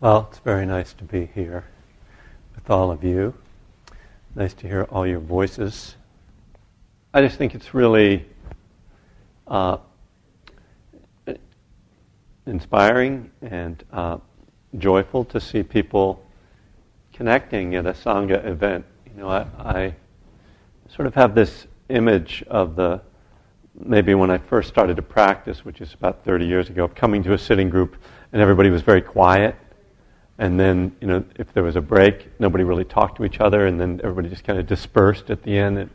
Well, it's very nice to be here with all of you. Nice to hear all your voices. I just think it's really uh, inspiring and uh, joyful to see people connecting at a Sangha event. You know, I, I sort of have this image of the maybe when I first started to practice, which is about 30 years ago, coming to a sitting group and everybody was very quiet and then, you know, if there was a break, nobody really talked to each other, and then everybody just kind of dispersed at the end. And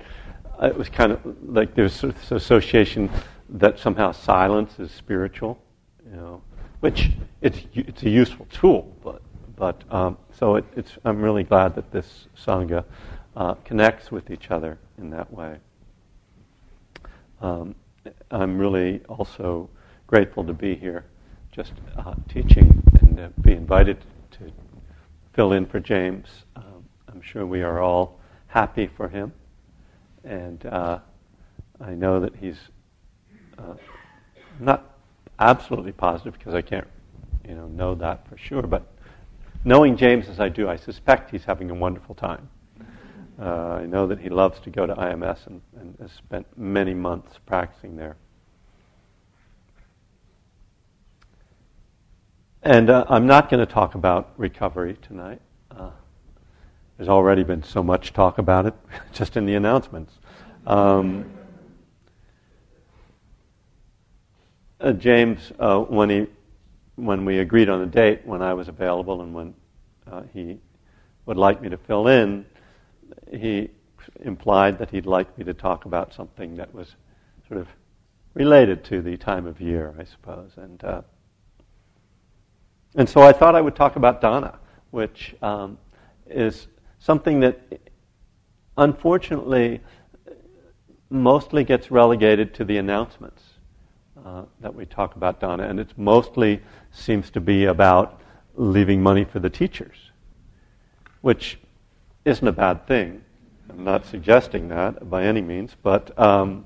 it was kind of like there's sort of this association that somehow silence is spiritual, you know, which it's it's a useful tool, but but um, so it, it's I'm really glad that this sangha uh, connects with each other in that way. Um, I'm really also grateful to be here, just uh, teaching and to be invited fill in for James. Um, I'm sure we are all happy for him, and uh, I know that he's uh, not absolutely positive because I can't, you know, know that for sure. But knowing James as I do, I suspect he's having a wonderful time. Uh, I know that he loves to go to IMS and, and has spent many months practicing there. And uh, I'm not going to talk about recovery tonight. Uh, there's already been so much talk about it just in the announcements. Um, uh, James, uh, when he, when we agreed on a date, when I was available, and when uh, he would like me to fill in, he implied that he'd like me to talk about something that was sort of related to the time of year, I suppose, and uh, and so I thought I would talk about dana, which um, is something that unfortunately mostly gets relegated to the announcements uh, that we talk about dana, and it mostly seems to be about leaving money for the teachers, which isn't a bad thing. I'm not suggesting that by any means, but um,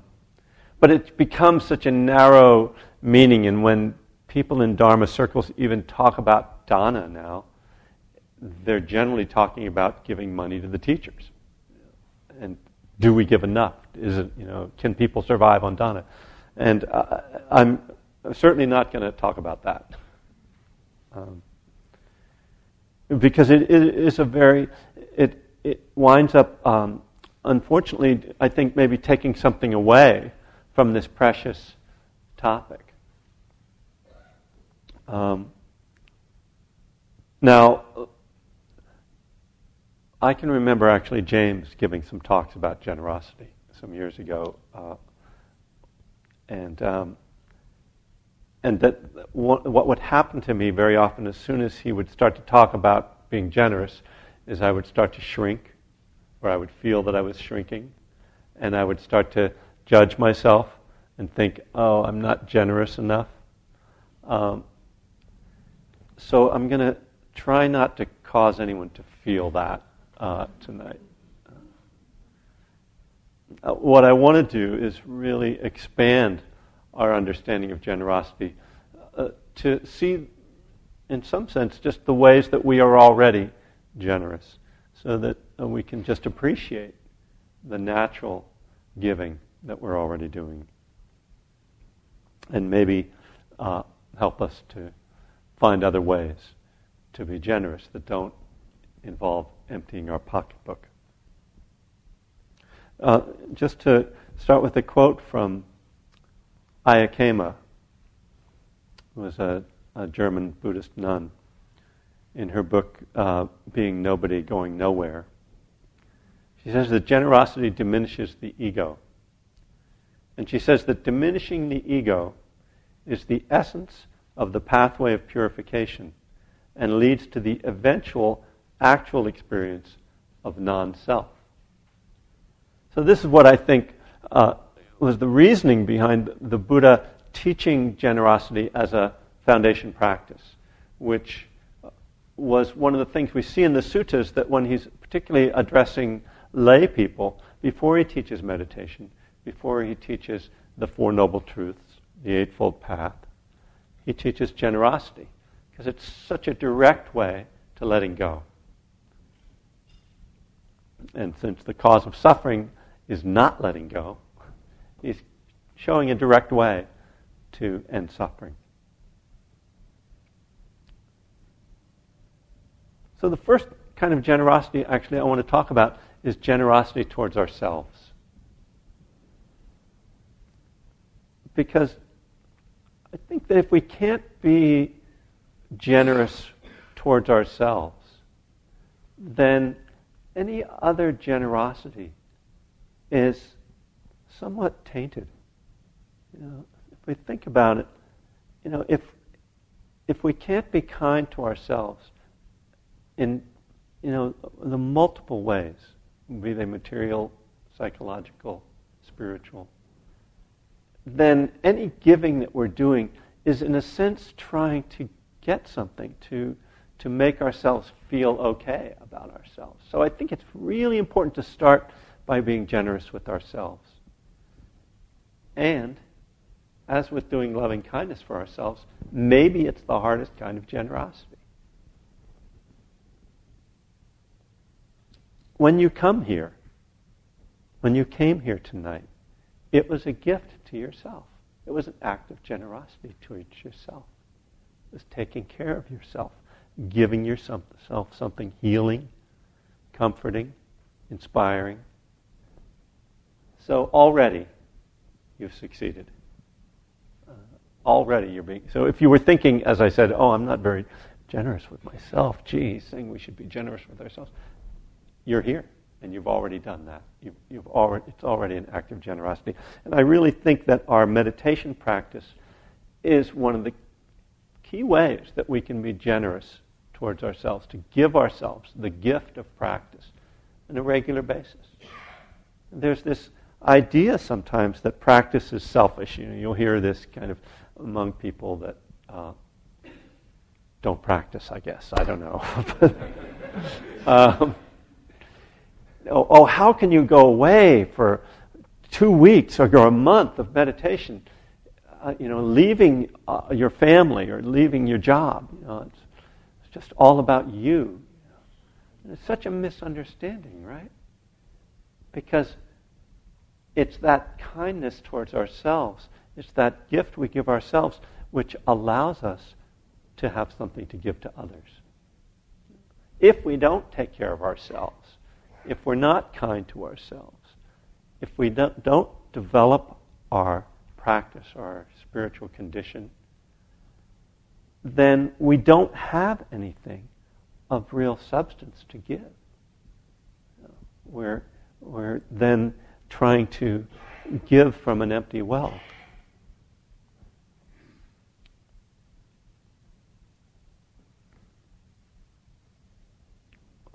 but it becomes such a narrow meaning, and when people in Dharma circles even talk about dana now, they're generally talking about giving money to the teachers. And do we give enough? Is it, you know, can people survive on dana? And uh, I'm certainly not going to talk about that. Um, because it, is a very, it, it winds up, um, unfortunately, I think maybe taking something away from this precious topic. Um, now, I can remember actually James giving some talks about generosity some years ago, uh, and um, and that what, would happen to me very often as soon as he would start to talk about being generous is I would start to shrink, or I would feel that I was shrinking, and I would start to judge myself and think, oh, I'm not generous enough. Um, so I'm going to try not to cause anyone to feel that uh, tonight. Uh, what I want to do is really expand our understanding of generosity uh, to see, in some sense, just the ways that we are already generous, so that uh, we can just appreciate the natural giving that we're already doing. And maybe uh, help us to find other ways to be generous that don't involve emptying our pocketbook. Uh, just to start with a quote from Ayya Khema, who was a, a, German Buddhist nun, in her book uh, Being Nobody, Going Nowhere. She says that generosity diminishes the ego. And she says that diminishing the ego is the essence of the pathway of purification and leads to the eventual actual experience of non self. So, this is what I think uh, was the reasoning behind the Buddha teaching generosity as a foundation practice, which was one of the things we see in the suttas that when he's particularly addressing lay people, before he teaches meditation, before he teaches the Four Noble Truths, the Eightfold Path, he teaches generosity because it's such a direct way to letting go. And since the cause of suffering is not letting go, he's showing a direct way to end suffering. So, the first kind of generosity, actually, I want to talk about is generosity towards ourselves. Because I think that if we can't be generous towards ourselves, then any other generosity is somewhat tainted. You know, if we think about it, you know, if if we can't be kind to ourselves in you know the multiple ways, be they material, psychological, spiritual, then any giving that we're doing is in a sense trying to get something to to make ourselves feel okay about ourselves. So I think it's really important to start by being generous with ourselves. And as with doing loving kindness for ourselves, maybe it's the hardest kind of generosity. When you come here, when you came here tonight, it was a gift to yourself. It was an act of generosity towards yourself. It was taking care of yourself, giving yourself something healing, comforting, inspiring. So already you've succeeded. Uh, already you're being. So if you were thinking, as I said, oh, I'm not very generous with myself, gee, saying we should be generous with ourselves, you're here and you've already done that. You've, you've already, it's already an act of generosity. And I really think that our meditation practice is one of the key ways that we can be generous towards ourselves, to give ourselves the gift of practice on a regular basis. There's this idea sometimes that practice is selfish. You know, you'll hear this kind of among people that uh, don't practice, I guess. I don't know. um, oh, oh, how can you go away for two weeks or a month of meditation? Uh, you know, leaving uh, your family or leaving your job. You know, it's, it's just all about you. it's such a misunderstanding, right? Because it's that kindness towards ourselves, it's that gift we give ourselves which allows us to have something to give to others. If we don't take care of ourselves, if we're not kind to ourselves, if we don't, develop our practice, our spiritual condition, then we don't have anything of real substance to give. We're, we're then trying to give from an empty well.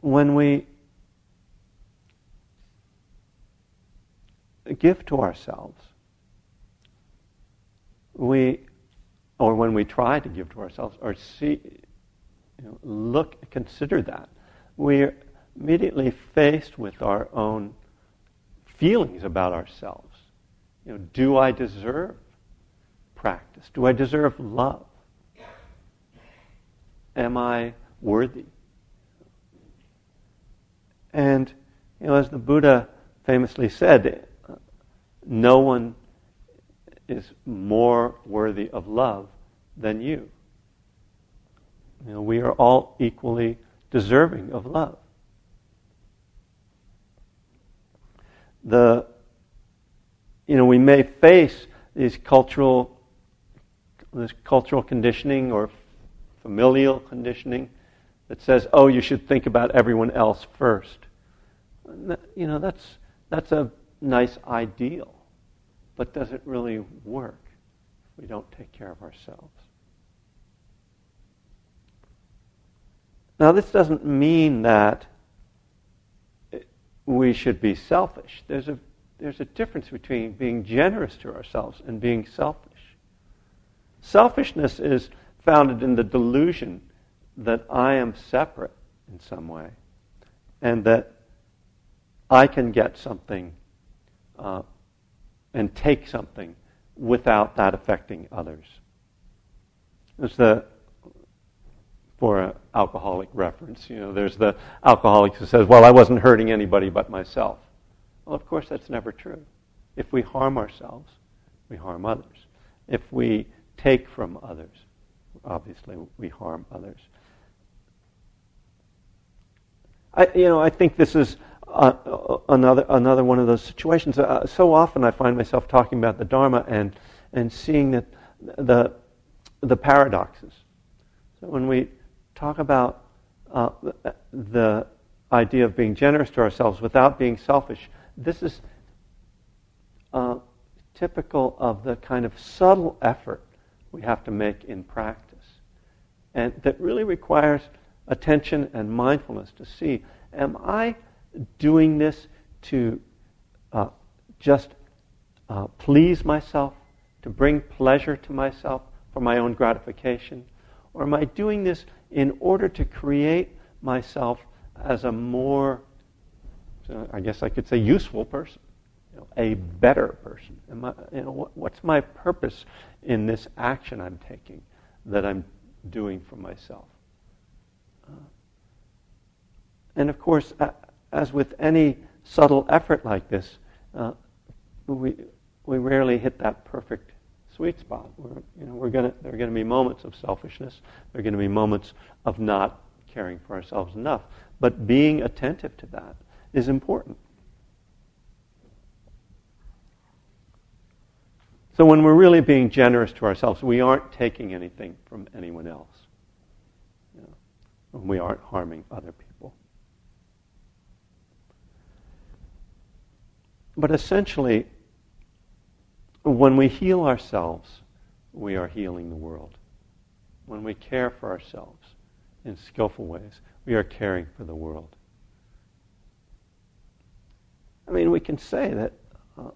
When we give to ourselves, we, or when we try to give to ourselves, or see, you know, look, consider that, we're immediately faced with our own feelings about ourselves. You know, do I deserve practice? Do I deserve love? Am I worthy? And you know, as the Buddha famously said, no one is more worthy of love than you. You know, we are all equally deserving of love. The, you know, we may face these cultural, this cultural conditioning or familial conditioning that says, "Oh, you should think about everyone else first. You know, that's that's a nice ideal, but does it really work if we don't take care of ourselves? Now, this doesn't mean that we should be selfish. There's a, there's a difference between being generous to ourselves and being selfish. Selfishness is founded in the delusion that I am separate in some way and that I can get something uh, and take something without that affecting others. As the for an alcoholic reference. You know, there's the alcoholic who says, "Well, I wasn't hurting anybody but myself." Well, of course, that's never true. If we harm ourselves, we harm others. If we take from others, obviously we harm others. I, you know, I think this is another another one of those situations. Uh, so often I find myself talking about the Dharma and and seeing that the the paradoxes. So when we talk about uh, the idea of being generous to ourselves without being selfish, this is uh, typical of the kind of subtle effort we have to make in practice, and that really requires attention and mindfulness to see: Am I doing this to uh, just uh, please myself, to bring pleasure to myself for my own gratification? Or am I doing this in order to create myself as a more, I guess I could say, useful person, you know, a better person? I, you know, what, what's my purpose in this action I'm taking that I'm doing for myself? Uh, and of course, as with any subtle effort like this, uh, we, we rarely hit that perfect sweet spot. We're, you know, we're gonna, there are going to be moments of selfishness. There are going to be moments of not caring for ourselves enough. But being attentive to that is important. So when we're really being generous to ourselves, we aren't taking anything from anyone else. You know, we aren't harming other people. But essentially, when we heal ourselves, we are healing the world. When we care for ourselves in skillful ways, we are caring for the world. I mean, we can say that uh,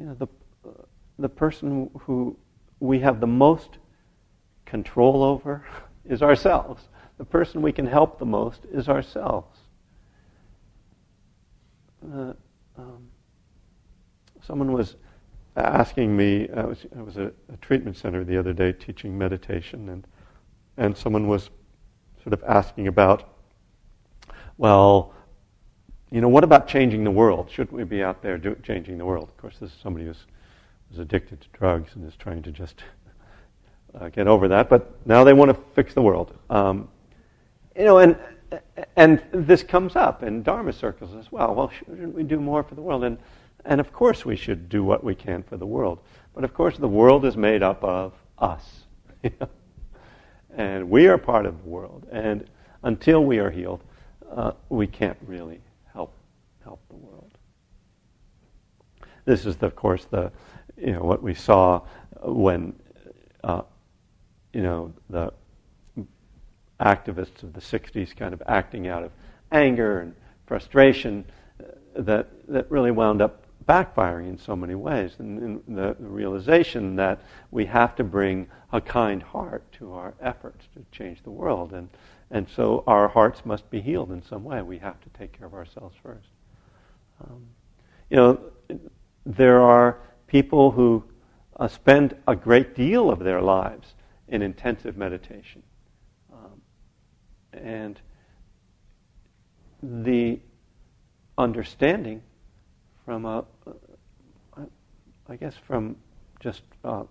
you know the uh, the person who we have the most control over is ourselves. The person we can help the most is ourselves. Uh, um, someone was asking me, I was, I was at a treatment center the other day teaching meditation, and, and someone was sort of asking about, well, you know, what about changing the world? Shouldn't we be out there do, changing the world? Of course, this is somebody who's was addicted to drugs and is trying to just uh, get over that, but now they want to fix the world. Um, you know, and and this comes up in Dharma circles as well. Well, shouldn't we do more for the world? And, and of course we should do what we can for the world. But of course the world is made up of us. and we are part of the world. And until we are healed, uh, we can't really help, help the world. This is, of course, the, you know, what we saw when, uh, you know, the activists of the 60s kind of acting out of anger and frustration uh, that, that really wound up backfiring in so many ways. And, and the, the, realization that we have to bring a kind heart to our efforts to change the world. And, and so our hearts must be healed in some way. We have to take care of ourselves first. Um, you know, there are people who uh, spend a great deal of their lives in intensive meditation and the understanding from a, I guess from just uh,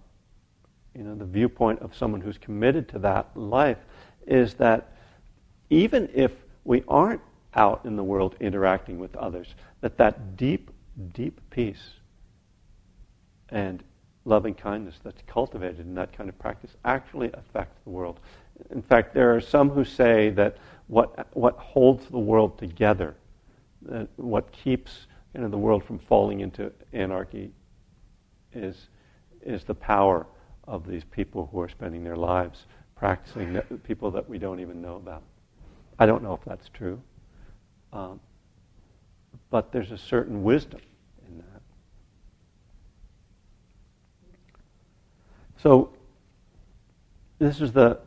you know the viewpoint of someone who's committed to that life is that even if we aren't out in the world interacting with others, that that deep, deep peace and loving kindness that's cultivated in that kind of practice actually affects the world. In fact, there are some who say that what, what holds the world together, that what keeps you know, the world from falling into anarchy, is, is the power of these people who are spending their lives practicing, people that we don't even know about. I don't know if that's true, um, but there's a certain wisdom in that. So, this is the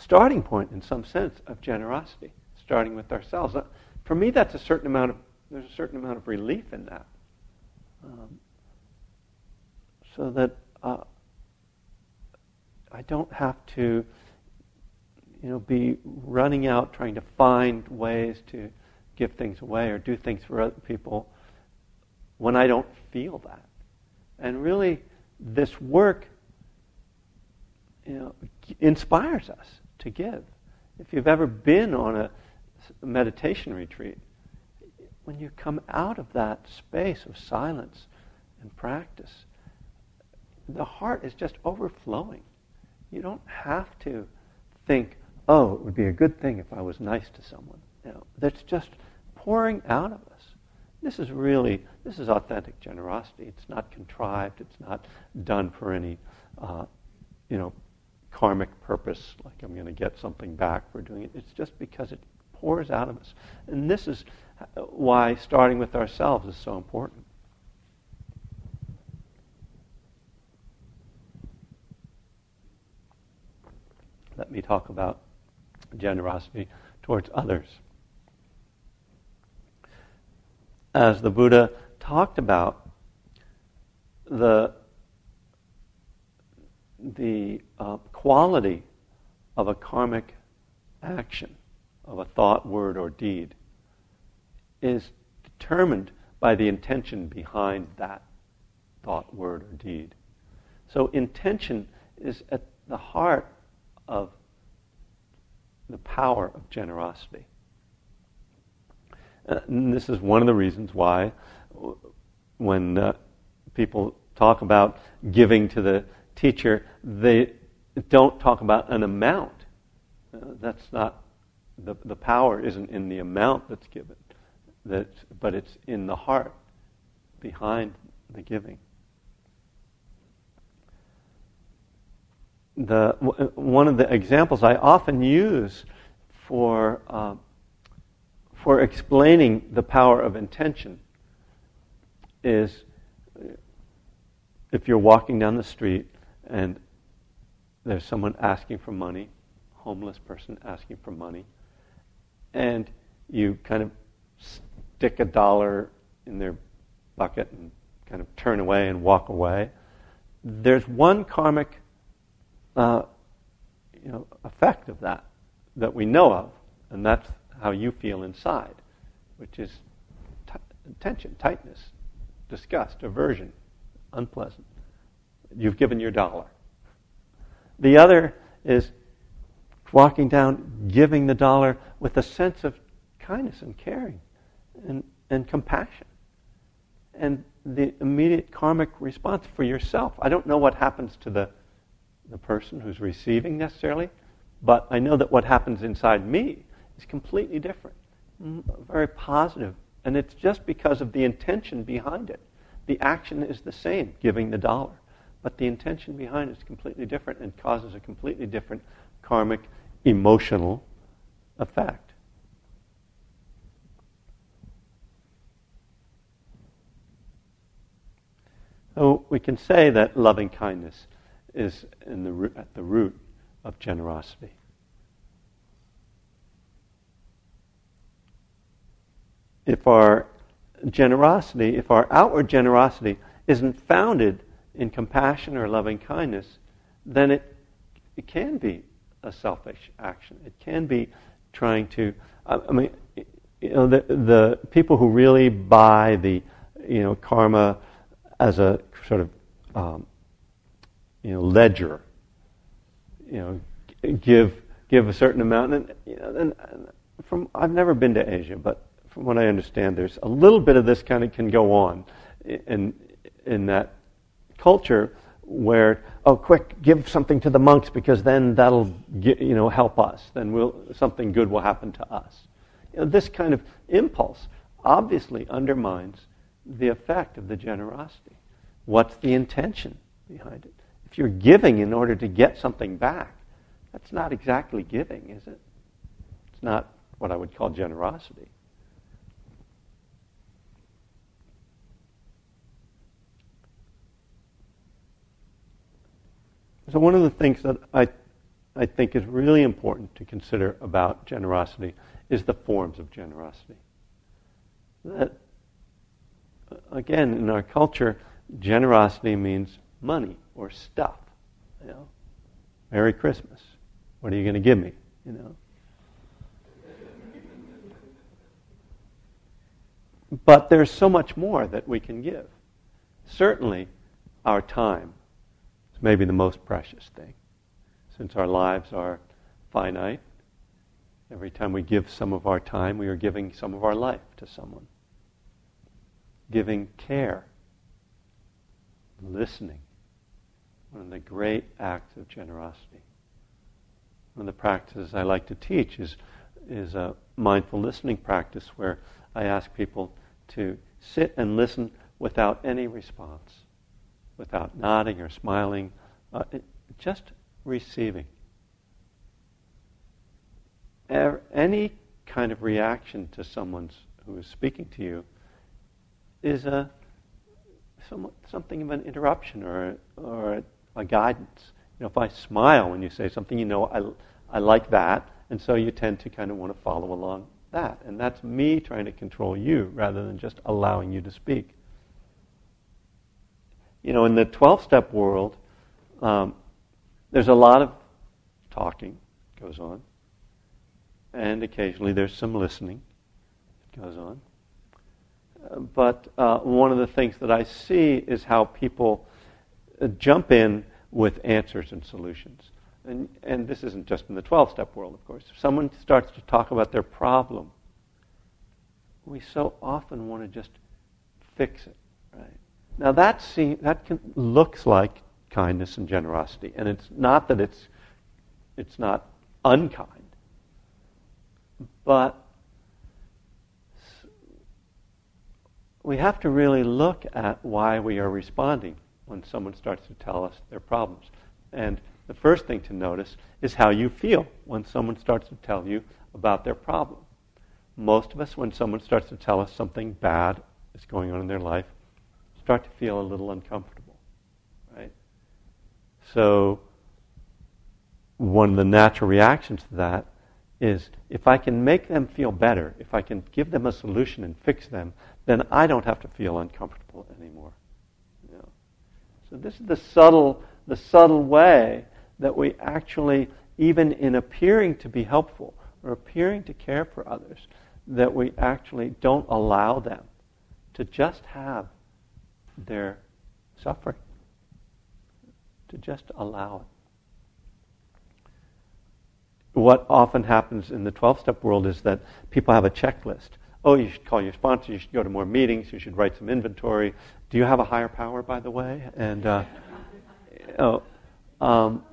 starting point, in some sense, of generosity, starting with ourselves. Uh, for me, that's a certain amount of there's a certain amount of relief in that, um, so that uh, I don't have to, you know, be running out trying to find ways to give things away or do things for other people when I don't feel that. And really, this work, you know, inspires us to give. If you've ever been on a meditation retreat, when you come out of that space of silence and practice, the heart is just overflowing. You don't have to think, oh, it would be a good thing if I was nice to someone. You know, that's just pouring out of us. This is really, this is authentic generosity. It's not contrived. It's not done for any, uh, you know, karmic purpose, like I'm going to get something back for doing it. It's just because it pours out of us. And this is why starting with ourselves is so important. Let me talk about generosity towards others. As the Buddha talked about the, the uh, quality of a karmic action, of a thought, word, or deed, is determined by the intention behind that thought, word, or deed. So intention is at the heart of the power of generosity. Uh, and this is one of the reasons why, when uh, people talk about giving to the teacher, they don't talk about an amount. Uh, that's not the the power isn't in the amount that's given, that but it's in the heart behind the giving. the, one of the examples I often use for, uh, for explaining the power of intention is if you're walking down the street and there's someone asking for money, homeless person asking for money, and you kind of stick a dollar in their bucket and kind of turn away and walk away, there's one karmic uh, you know, effect of that that we know of, and that's how you feel inside, which is t- tension, tightness, disgust, aversion, unpleasant. You've given your dollar. The other is walking down, giving the dollar with a sense of kindness and caring and, and compassion. And the immediate karmic response for yourself. I don't know what happens to the the person who's receiving necessarily, but I know that what happens inside me is completely different, very positive. and it's just because of the intention behind it. The action is the same, giving the dollar, but the intention behind it is completely different and causes a completely different karmic emotional effect. So we can say that loving kindness is the, at the root of generosity. If our generosity, if our outward generosity isn't founded in compassion or loving kindness, then it, it can be a selfish action. It can be trying to, I mean, you know, the, the people who really buy the, you know, karma as a sort of um, you know, ledger. You know, give give a certain amount, and you know, and, from I've never been to Asia, but from what I understand, there's a little bit of this kind of can go on in in that culture where oh quick give something to the monks because then that'll you know help us then we'll, something good will happen to us you know, this kind of impulse obviously undermines the effect of the generosity what's the intention behind it if you're giving in order to get something back, that's not exactly giving, is it? It's not what I would call generosity. So, one of the things that I, I think is really important to consider about generosity is the forms of generosity. That, again, in our culture, generosity means money or stuff. You know, Merry Christmas. What are you going to give me? you know. But there's so much more that we can give. Certainly, our time maybe the most precious thing. Since our lives are finite, every time we give some of our time, we are giving some of our life to someone. Giving care, listening, one of the great acts of generosity. One of the practices I like to teach is, is a mindful listening practice where I ask people to sit and listen without any response, without nodding or smiling, uh, just receiving. Any kind of reaction to someone who is speaking to you is a something of an interruption or, or a, a guidance. You know, if I smile when you say something, you know, I, I like that, and so you tend to kind of want to follow along that. And that's me trying to control you rather than just allowing you to speak. You know, in the 12 step world, um, there's a lot of talking goes on, and occasionally there's some listening that goes on. But uh, one of the things that I see is how people uh, jump in with answers and solutions. And, and this isn't just in the 12 step world, of course. If someone starts to talk about their problem, we so often want to just fix it? Now that, seem, that can, looks like kindness and generosity. And it's not that it's, it's not unkind, but we have to really look at why we are responding when someone starts to tell us their problems. And the first thing to notice is how you feel when someone starts to tell you about their problem. Most of us, when someone starts to tell us something bad is going on in their life, start to feel a little uncomfortable, right? So, one of the natural reactions to that is if I can make them feel better, if I can give them a solution and fix them, then I don't have to feel uncomfortable anymore. You know? So this is the subtle, the subtle way that we actually, even in appearing to be helpful or appearing to care for others, that we actually don't allow them to just have their suffering, to just allow it. What often happens in the 12 step world is that people have a checklist. Oh, you should call your sponsor, you should go to more meetings, you should write some inventory. Do you have a higher power, by the way? And, uh, oh, um,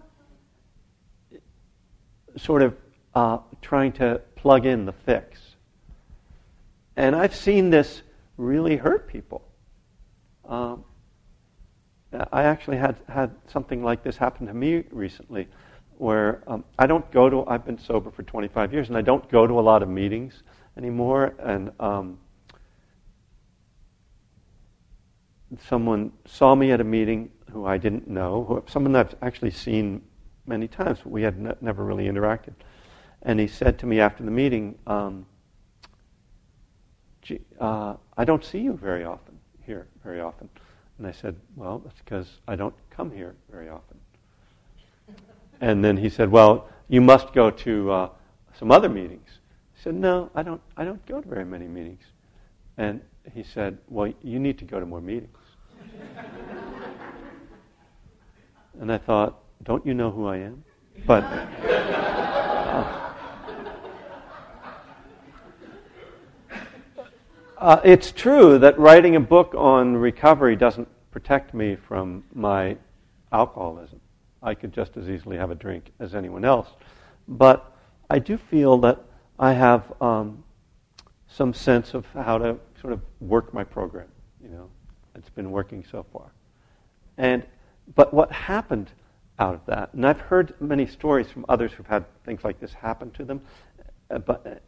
sort of uh, trying to plug in the fix. And I've seen this really hurt people. Um, I actually had, had something like this happen to me recently where um, I don't go to, I've been sober for 25 years, and I don't go to a lot of meetings anymore. And um, someone saw me at a meeting who I didn't know, who, someone I've actually seen many times, but we had ne- never really interacted. And he said to me after the meeting, um, uh, I don't see you very often here, very often. And I said, Well, that's because I don't come here very often. And then he said, Well, you must go to uh, some other meetings. I said, No, I don't, I don't go to very many meetings. And he said, Well, you need to go to more meetings. and I thought, Don't you know who I am? But. Uh, it's true that writing a book on recovery doesn't protect me from my alcoholism. I could just as easily have a drink as anyone else. But I do feel that I have um, some sense of how to sort of work my program. You know, it's been working so far. And but what happened out of that, and I've heard many stories from others who've had things like this happen to them, uh, but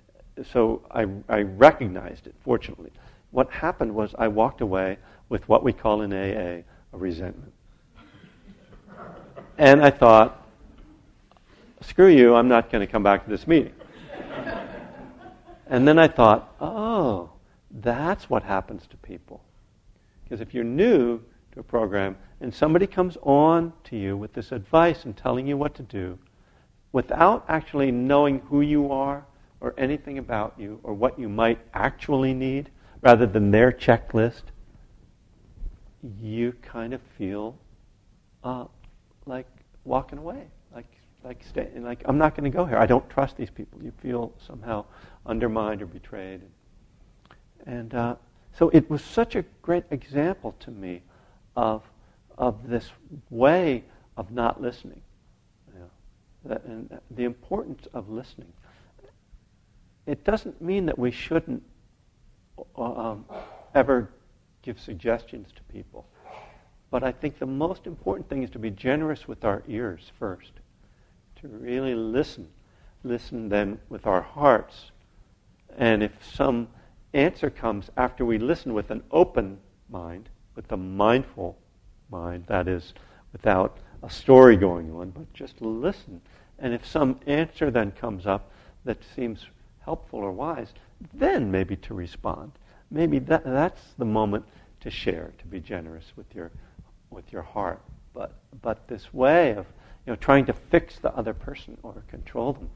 so I, I recognized it, fortunately. What happened was I walked away with what we call in AA a resentment. And I thought, screw you, I'm not going to come back to this meeting. and then I thought, oh, that's what happens to people. Because if you're new to a program and somebody comes on to you with this advice and telling you what to do, without actually knowing who you are or anything about you or what you might actually need, rather than their checklist, you kind of feel uh, like walking away, like like stay, like I'm not going to go here. I don't trust these people. You feel somehow undermined or betrayed, and uh, so it was such a great example to me of of this way of not listening, that, and the importance of listening. It doesn't mean that we shouldn't uh, um, ever give suggestions to people. But I think the most important thing is to be generous with our ears first, to really listen. Listen then with our hearts. And if some answer comes after we listen with an open mind, with a mindful mind, that is, without a story going on, but just listen. And if some answer then comes up that seems helpful or wise, then maybe to respond. Maybe that, that's the moment to share, to be generous with your, with your heart. But, but this way of you know, trying to fix the other person or control them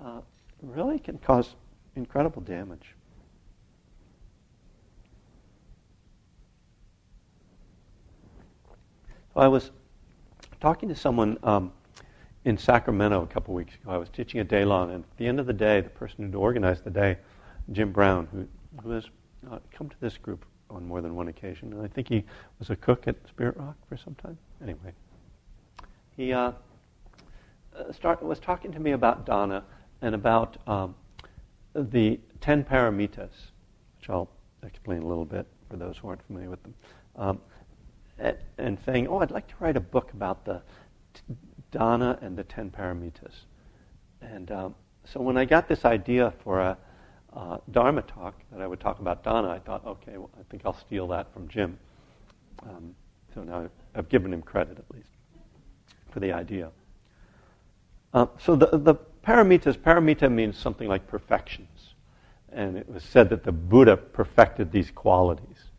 uh, really can cause incredible damage. So I was talking to someone um, in Sacramento a couple weeks ago. I was teaching a day long, and at the end of the day, the person who organized the day, Jim Brown, who, who has uh, come to this group on more than one occasion, and I think he was a cook at Spirit Rock for some time. Anyway, he uh, uh start, was talking to me about dana and about um, the ten paramitas, which I'll explain a little bit for those who aren't familiar with them, um, and, saying, "Oh, I'd like to write a book about the t- dana and the ten paramitas." And um, so when I got this idea for a uh, Dharma talk that I would talk about dana, I thought, okay, well, I think I'll steal that from Jim. Um, so now I've, I've, given him credit at least for the idea. Uh, so the, the paramitas, paramita means something like perfections. And it was said that the Buddha perfected these qualities.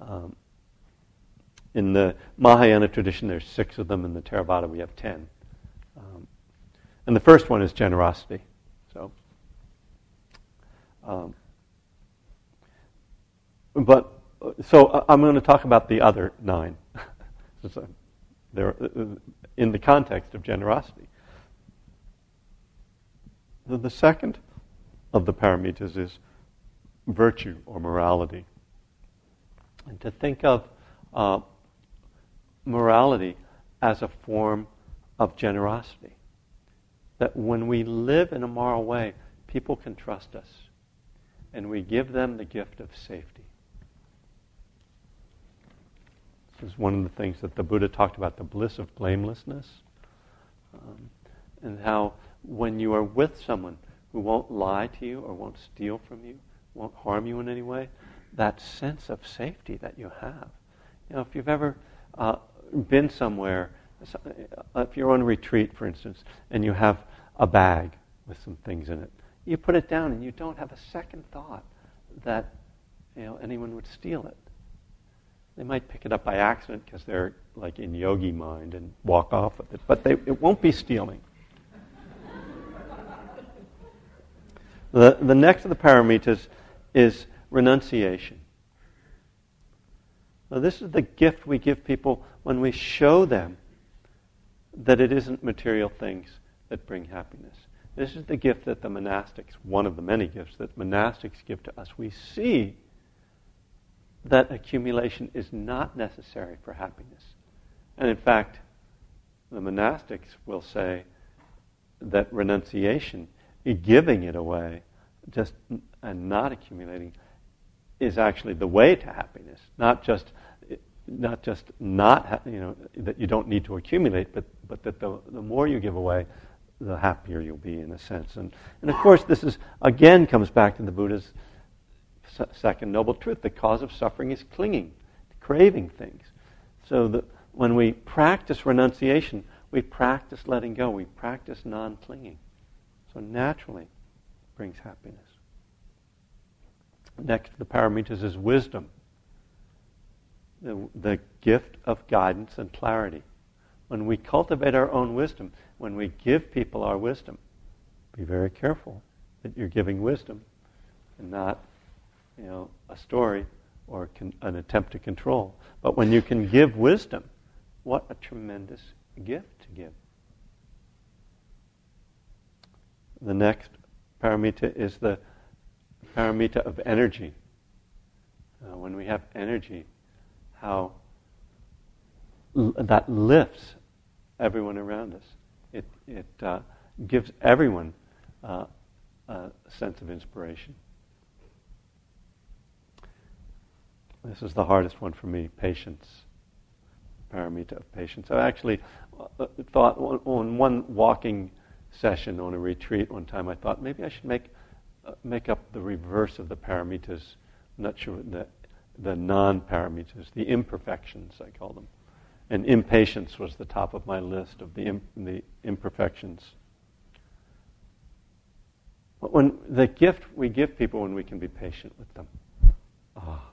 Um, in the Mahayana tradition, there's six of them. In the Theravada, we have ten. Um, and the first one is generosity. So um, but so I'm going to talk about the other nine. They're uh, in the context of generosity. The second of the paramitas is virtue or morality. And to think of uh, morality as a form of generosity. That when we live in a moral way, people can trust us and we give them the gift of safety. This is one of the things that the Buddha talked about the bliss of blamelessness. Um, and how when you are with someone who won't lie to you or won't steal from you, won't harm you in any way, that sense of safety that you have. You know, if you've ever uh, been somewhere, if you're on retreat, for instance, and you have a bag with some things in it, you put it down and you don't have a second thought that you know, anyone would steal it. They might pick it up by accident because they're like in yogi mind and walk off with it, but they, it won't be stealing. the, the next of the paramitas is renunciation. Now, this is the gift we give people when we show them that it isn't material things that bring happiness. This is the gift that the monastics, one of the many gifts that monastics give to us. We see that accumulation is not necessary for happiness. And in fact, the monastics will say that renunciation, giving it away, just and not accumulating, is actually the way to happiness. Not just, not just not you know that you don't need to accumulate, but but that the the more you give away, the happier you'll be in a sense. And, and of course, this is again comes back to the Buddha's second noble truth. The cause of suffering is clinging, craving things. So that when we practice renunciation, we practice letting go. We practice non-clinging. So naturally, brings happiness. Next the paramitas is wisdom, the, the gift of guidance and clarity. when we cultivate our own wisdom, when we give people our wisdom, be very careful that you're giving wisdom and not, you know, a story or con- an attempt to control. But when you can give wisdom, what a tremendous gift to give. The next paramita is the paramita of energy. Uh, when we have energy, how l- that lifts everyone around us. It, it uh, gives everyone uh, a sense of inspiration. This is the hardest one for me patience. Paramita of patience. I actually uh, thought on one walking session on a retreat one time, I thought maybe I should make, uh, make up the reverse of the paramitas. I'm not sure the, the non paramitas, the imperfections, I call them. And impatience was the top of my list of the, the imperfections. But when the gift we give people when we can be patient with them. Ah.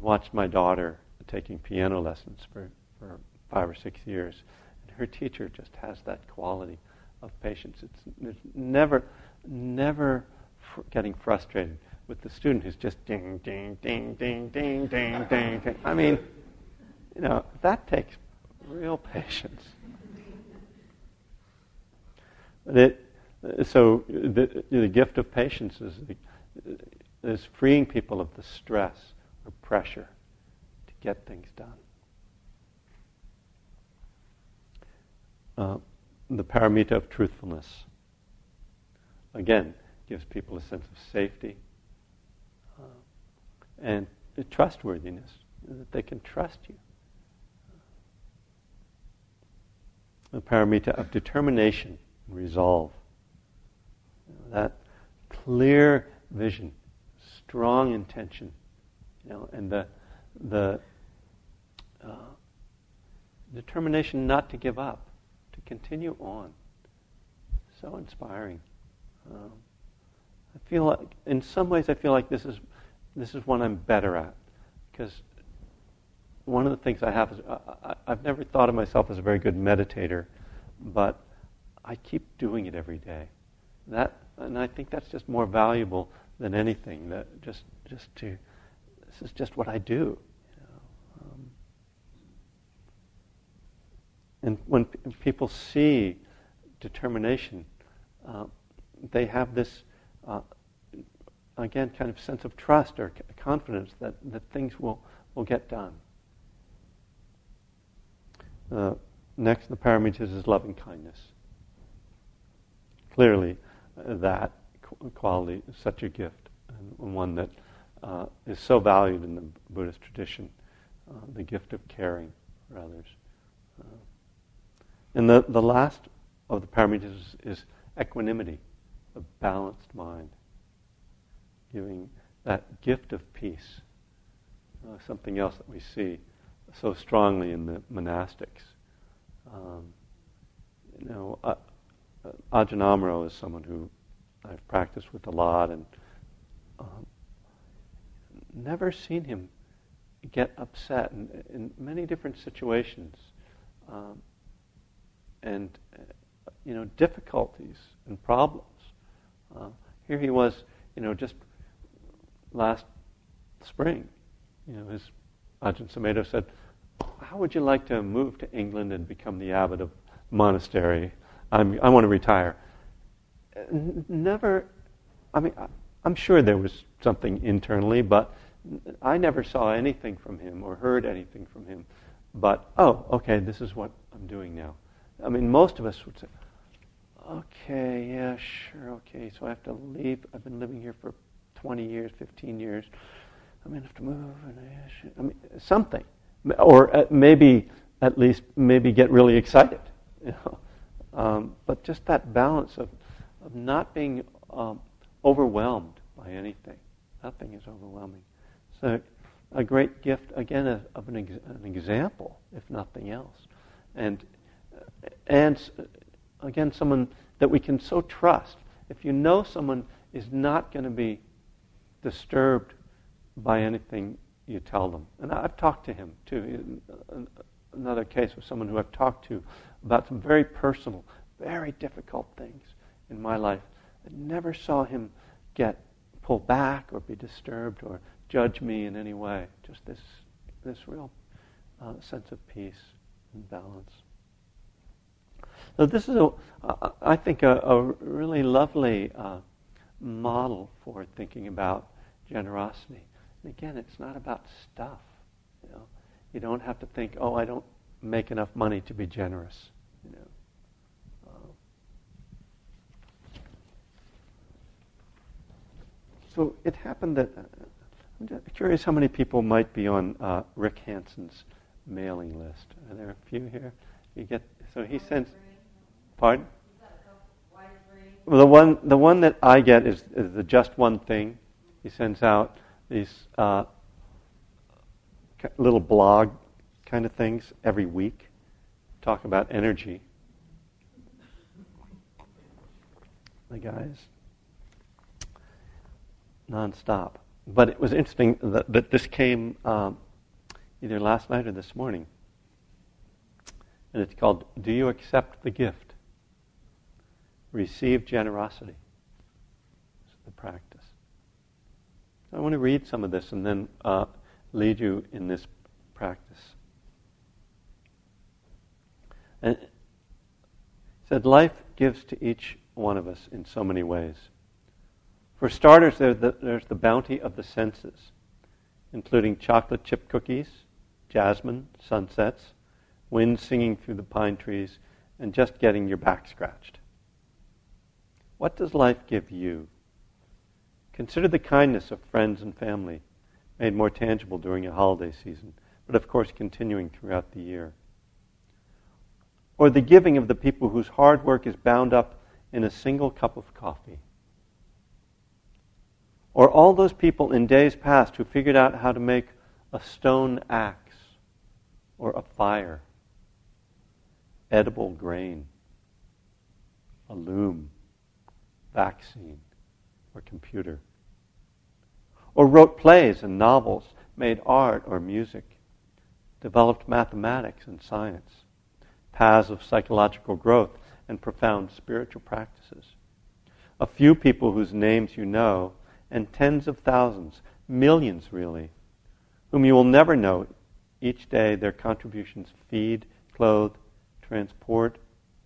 Watched my daughter taking piano lessons for, for five or six years. And her teacher just has that quality of patience. It's, it's never, never fr- getting frustrated with the student who's just ding, ding, ding, ding, ding, ding, ding, ding. I mean, you know, that takes real patience. It, so the, the gift of patience is, is freeing people of the stress or pressure to get things done. Uh, the paramita of truthfulness, again, gives people a sense of safety and trustworthiness, that they can trust you. The paramita of determination resolve that clear vision, strong intention, you know, and the the uh, determination not to give up, to continue on. So inspiring. Um, I feel like, in some ways, I feel like this is this is one I'm better at, because one of the things I have is I, I've never thought of myself as a very good meditator, but I keep doing it every day. That and I think that's just more valuable than anything. That just just to this is just what I do. Um, and when p- people see determination, uh, they have this uh, again kind of sense of trust or confidence that, that things will, will get done. Uh, next, the paramitas is loving kindness. Clearly, that quality is such a gift, and one that uh, is so valued in the Buddhist tradition, uh, the gift of caring for others. Uh, and the, the last of the paramitas is, is equanimity, a balanced mind, giving that gift of peace, uh, something else that we see so strongly in the monastics. Um, you know, uh, Ajahn Amaro is someone who I've practiced with a lot and um, never seen him get upset in, in many different situations um, and uh, you know difficulties and problems. Uh, here he was, you know, just last spring. You know, his Ajahn Sumedho said, "How would you like to move to England and become the abbot of monastery?" I'm, i want to retire. Never, I mean, I'm sure there was something internally, but I never saw anything from him or heard anything from him. But, oh, okay, this is what I'm doing now. I mean, most of us would say, okay, yeah, sure, okay, so I have to leave. I've been living here for 20 years, 15 years. I'm going to have to move. And I, I mean, something. Or maybe, at least, maybe get really excited. You know? Um, but just that balance of, of not being um, overwhelmed by anything. Nothing is overwhelming. So, a great gift, again, of, of an, ex- an, example, if nothing else. And, and again, someone that we can so trust. If you know someone is not going to be disturbed by anything you tell them. And I've talked to him too. another case with someone who I've talked to about some very personal, very difficult things in my life. I never saw him get pulled back or be disturbed or judge me in any way. Just this, this real uh, sense of peace and balance. So this is, a, I think, a, a really lovely uh, model for thinking about generosity. And again, it's not about stuff. You know, you don't have to think, oh, I don't make enough money to be generous. You know. So it happened that uh, I'm curious how many people might be on uh, Rick Hanson's mailing list. Are there a few here? You get so he sends. Pardon? The one the one that I get is, is the just one thing. He sends out these uh, little blog kind of things every week, talk about energy. The guys, nonstop. But it was interesting that, that this came um, either last night or this morning. And it's called Do You Accept the Gift? Receive Generosity. It's the practice. I want to read some of this and then uh, lead you in this practice. And it said, Life gives to each one of us in so many ways. For starters, there's the, there's the bounty of the senses, including chocolate chip cookies, jasmine, sunsets, wind singing through the pine trees, and just getting your back scratched. What does life give you? Consider the kindness of friends and family, made more tangible during a holiday season, but of course continuing throughout the year. Or the giving of the people whose hard work is bound up in a single cup of coffee. Or all those people in days past who figured out how to make a stone axe or a fire, edible grain, a loom, vaccine, or computer or wrote plays and novels, made art or music, developed mathematics and science, paths of psychological growth, and profound spiritual practices. A few people whose names you know, and tens of thousands, millions really, whom you will never know. Each day their contributions feed, clothe, transport,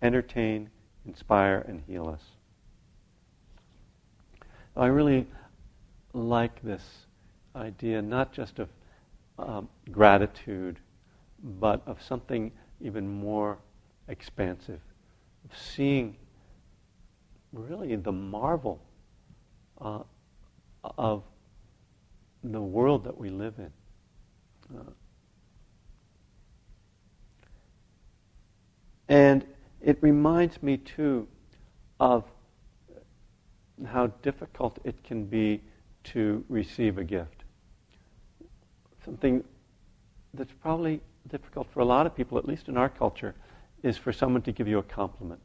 entertain, inspire, and heal us. I really like this idea not just of um, gratitude, but of something even more expansive, of seeing really the marvel uh, of the world that we live in. Uh, and it reminds me too of how difficult it can be to receive a gift. Something that's probably difficult for a lot of people, at least in our culture, is for someone to give you a compliment.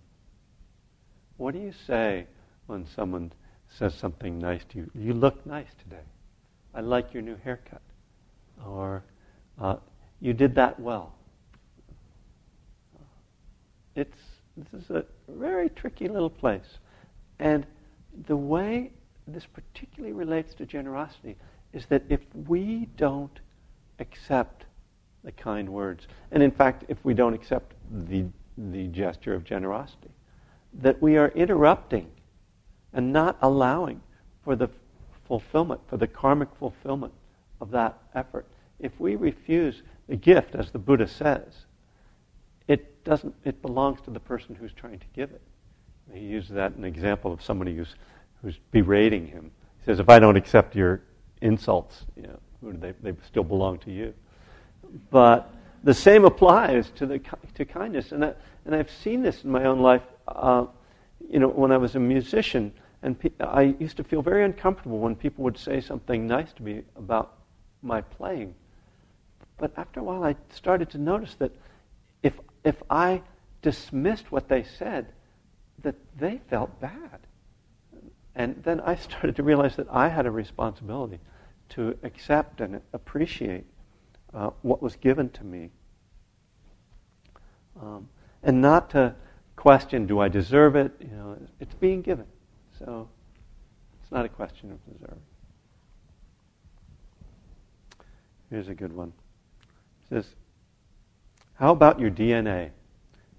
What do you say when someone says something nice to you? You look nice today. I like your new haircut. Or uh, you did that well. It's, this is a very tricky little place. And the way this particularly relates to generosity, is that if we don't accept the kind words, and in fact, if we don't accept the, the gesture of generosity, that we are interrupting and not allowing for the fulfillment, for the karmic fulfillment of that effort. If we refuse the gift, as the Buddha says, it doesn't. It belongs to the person who's trying to give it. He uses that an example of somebody who's who's berating him. He says, if I don't accept your insults, you know, they, they still belong to you. But the same applies to, the, to kindness. And, I, and I've seen this in my own life. Uh, you know, when I was a musician, and pe- I used to feel very uncomfortable when people would say something nice to me about my playing. But after a while, I started to notice that if, if I dismissed what they said, that they felt bad. And then I started to realize that I had a responsibility to accept and appreciate uh, what was given to me. Um, and not to question, do I deserve it? You know, it's being given. So it's not a question of deserving. Here's a good one. It says, How about your DNA?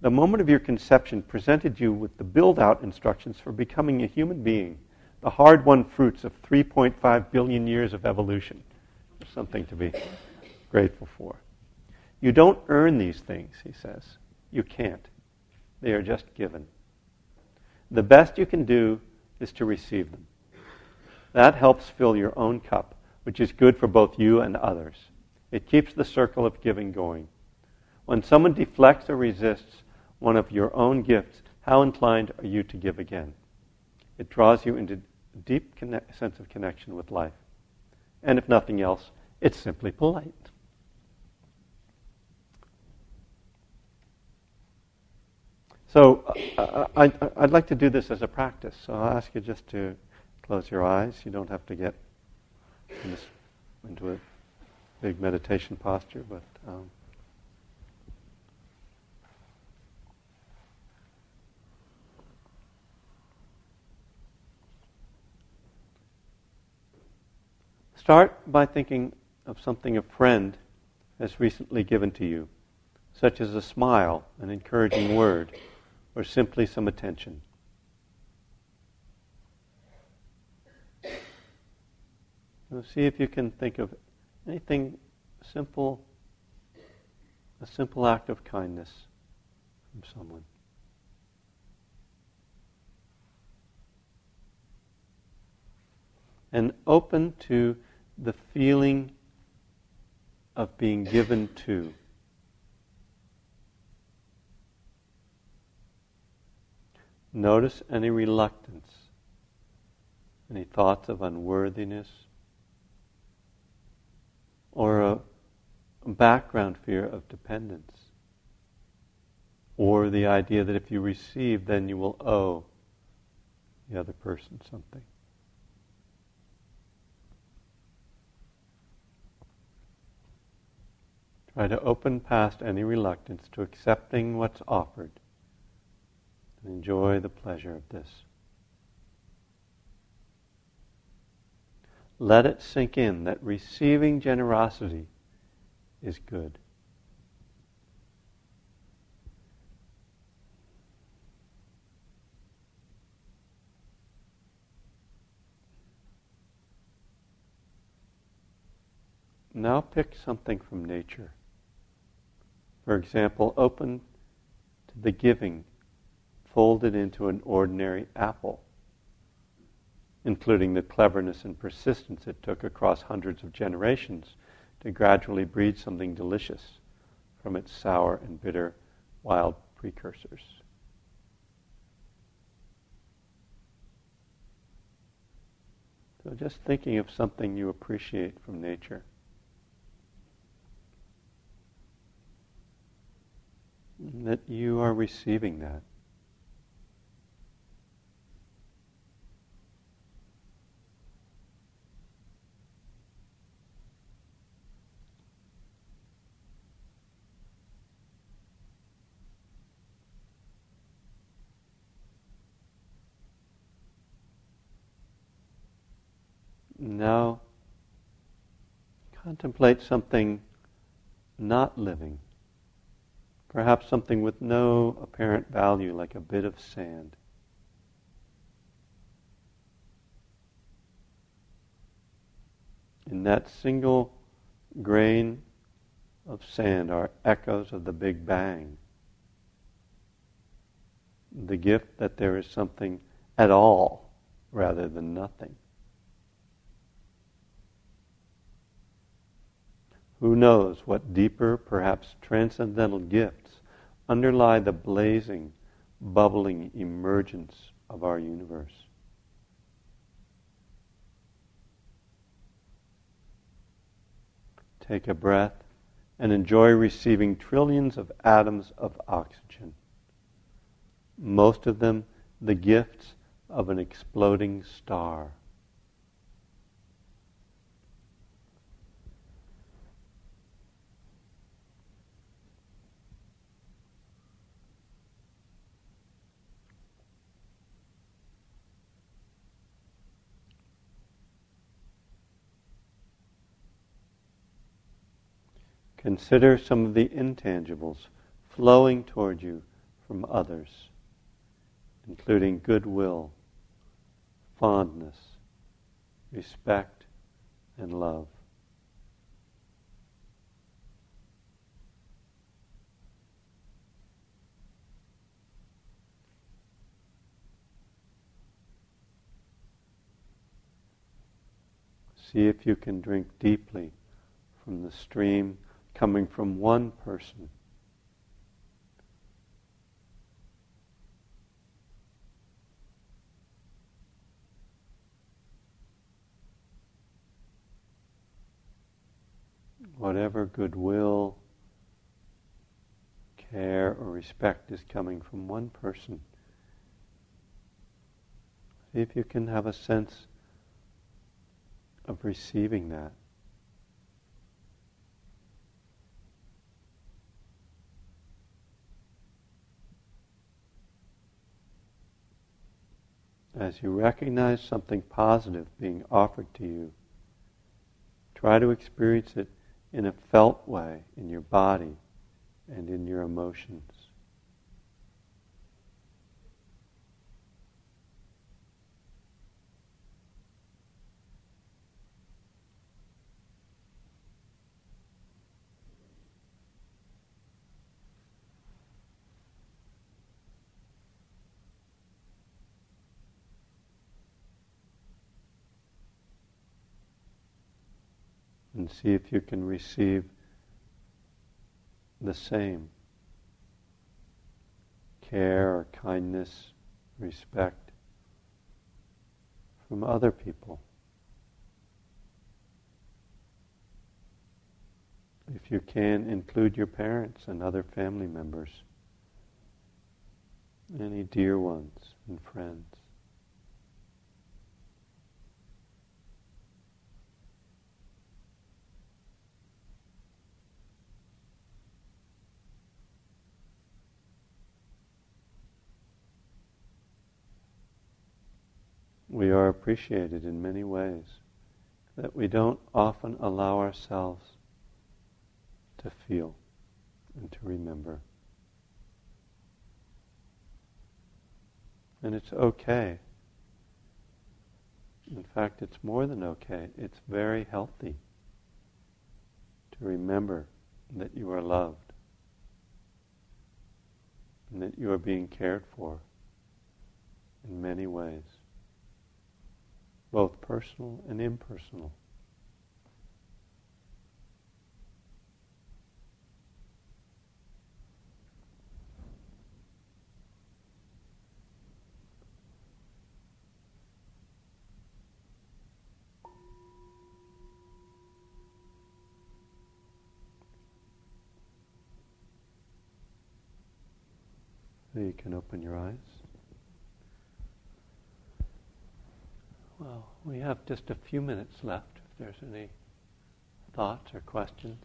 The moment of your conception presented you with the build out instructions for becoming a human being, the hard won fruits of 3.5 billion years of evolution. Something to be grateful for. You don't earn these things, he says. You can't. They are just given. The best you can do is to receive them. That helps fill your own cup, which is good for both you and others. It keeps the circle of giving going. When someone deflects or resists one of your own gifts, how inclined are you to give again? It draws you into a deep sense of connection with life. And if nothing else, it's simply polite. So uh, I, would like to do this as a practice. So I'll ask you just to close your eyes. You don't have to get into a big meditation posture, but um, start by thinking of something a friend has recently given to you, such as a smile, an encouraging word or simply some attention. Now see if you can think of anything simple, a simple act of kindness from someone. And open to the feeling of being given to. Notice any reluctance, any thoughts of unworthiness, or a background fear of dependence, or the idea that if you receive, then you will owe the other person something. Try to open past any reluctance to accepting what's offered and enjoy the pleasure of this. Let it sink in that receiving generosity is good. Now pick something from nature. For example, open to the giving folded into an ordinary apple, including the cleverness and persistence it took across hundreds of generations to gradually breed something delicious from its sour and bitter wild precursors. So just thinking of something you appreciate from nature. That you are receiving that. Now contemplate something not living, perhaps something with no apparent value, like a bit of sand. In that single grain of sand are echoes of the Big Bang. The gift that there is something at all rather than nothing. Who knows what deeper, perhaps transcendental gifts underlie the blazing, bubbling emergence of our universe? Take a breath and enjoy receiving trillions of atoms of oxygen, most of them the gifts of an exploding star. Consider some of the intangibles flowing toward you from others, including goodwill, fondness, respect, and love. See if you can drink deeply from the stream coming from one person. Whatever goodwill, care, or respect is coming from one person. See if you can have a sense of receiving that. As you recognize something positive being offered to you, try to experience it in a felt way in your body and in your emotions. And see if you can receive the same care or kindness, respect from other people. If you can, include your parents and other family members, any dear ones and friends. We are appreciated in many ways that we don't often allow ourselves to feel and to remember. And it's okay. In fact, it's more than okay. It's very healthy to remember that you are loved and that you are being cared for in many ways both personal and impersonal. You can open your eyes. Well, we have just a few minutes left if there's any thoughts or questions.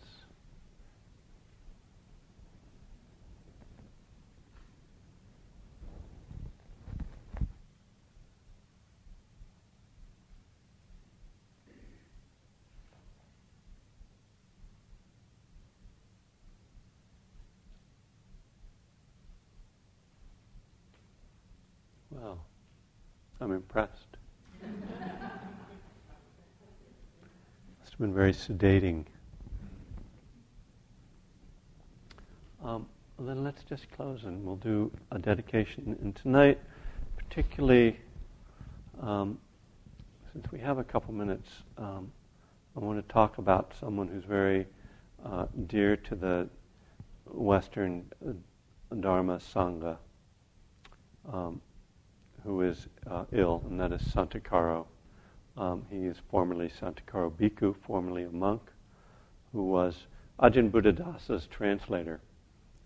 Well, I'm impressed. It's been very sedating. Um, then let's just close and we'll do a dedication. And tonight, particularly, um, since we have a couple minutes, um, I want to talk about someone who's very uh, dear to the Western uh, Dharma Sangha, um, who is uh, ill, and that is Santikaro. Um, he is formerly Santikaro Bhikkhu, formerly a monk, who was Ajahn Buddhadasa's translator.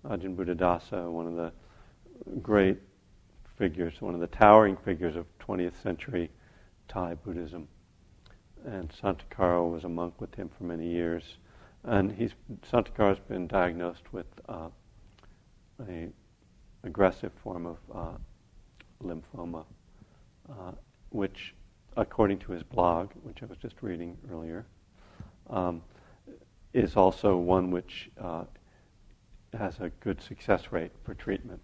Ajahn Buddhadasa, one of the great figures, one of the towering figures of 20th century Thai Buddhism. And Santikaro was a monk with him for many years. And he's, Santikaro's been diagnosed with uh, a aggressive form of uh, lymphoma, uh, which according to his blog, which I was just reading earlier, um, is also one which uh, has a good success rate for treatment.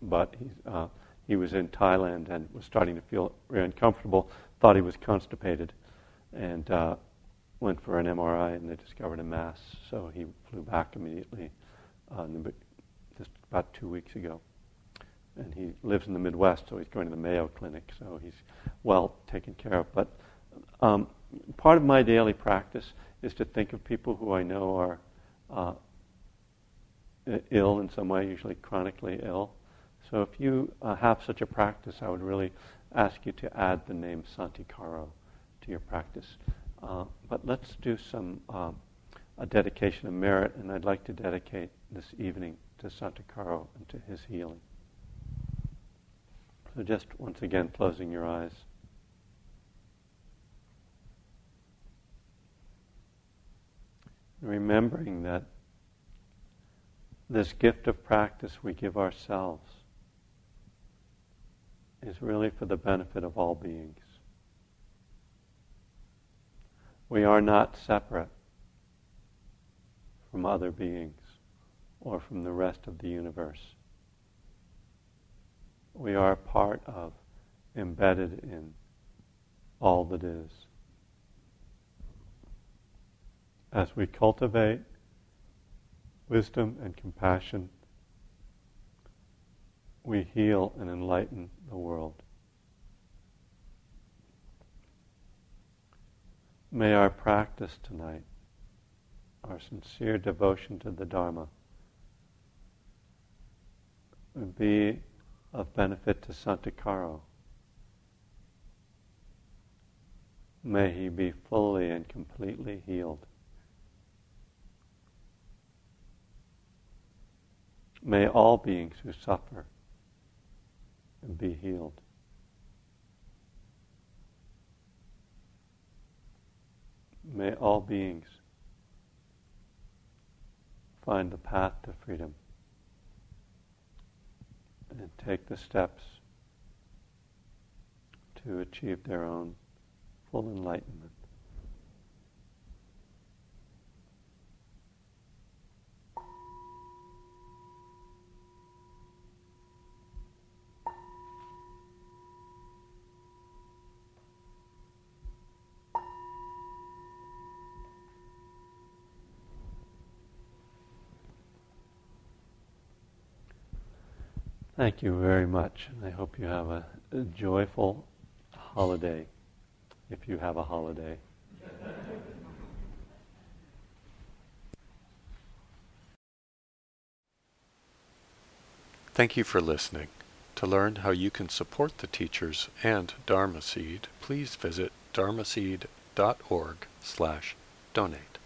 But uh, he was in Thailand and was starting to feel very uncomfortable, thought he was constipated, and uh, went for an MRI and they discovered a mass. So he flew back immediately uh, just about two weeks ago. And he lives in the Midwest, so he's going to the Mayo Clinic, so he's well taken care of. But um, part of my daily practice is to think of people who I know are uh, ill in some way, usually chronically ill. So if you uh, have such a practice, I would really ask you to add the name Santikaro to your practice. Uh, but let's do some um, a dedication of merit, and I'd like to dedicate this evening to Santikaro and to his healing. So just once again, closing your eyes. Remembering that this gift of practice we give ourselves is really for the benefit of all beings. We are not separate from other beings or from the rest of the universe. We are part of, embedded in all that is. As we cultivate wisdom and compassion, we heal and enlighten the world. May our practice tonight, our sincere devotion to the Dharma, be of benefit to Santikaro. May he be fully and completely healed. May all beings who suffer be healed. May all beings find the path to freedom and take the steps to achieve their own full enlightenment. Thank you very much. I hope you have a, a joyful holiday, if you have a holiday. Thank you for listening. To learn how you can support the teachers and Dharma Seed, please visit dharmaseed.org slash donate.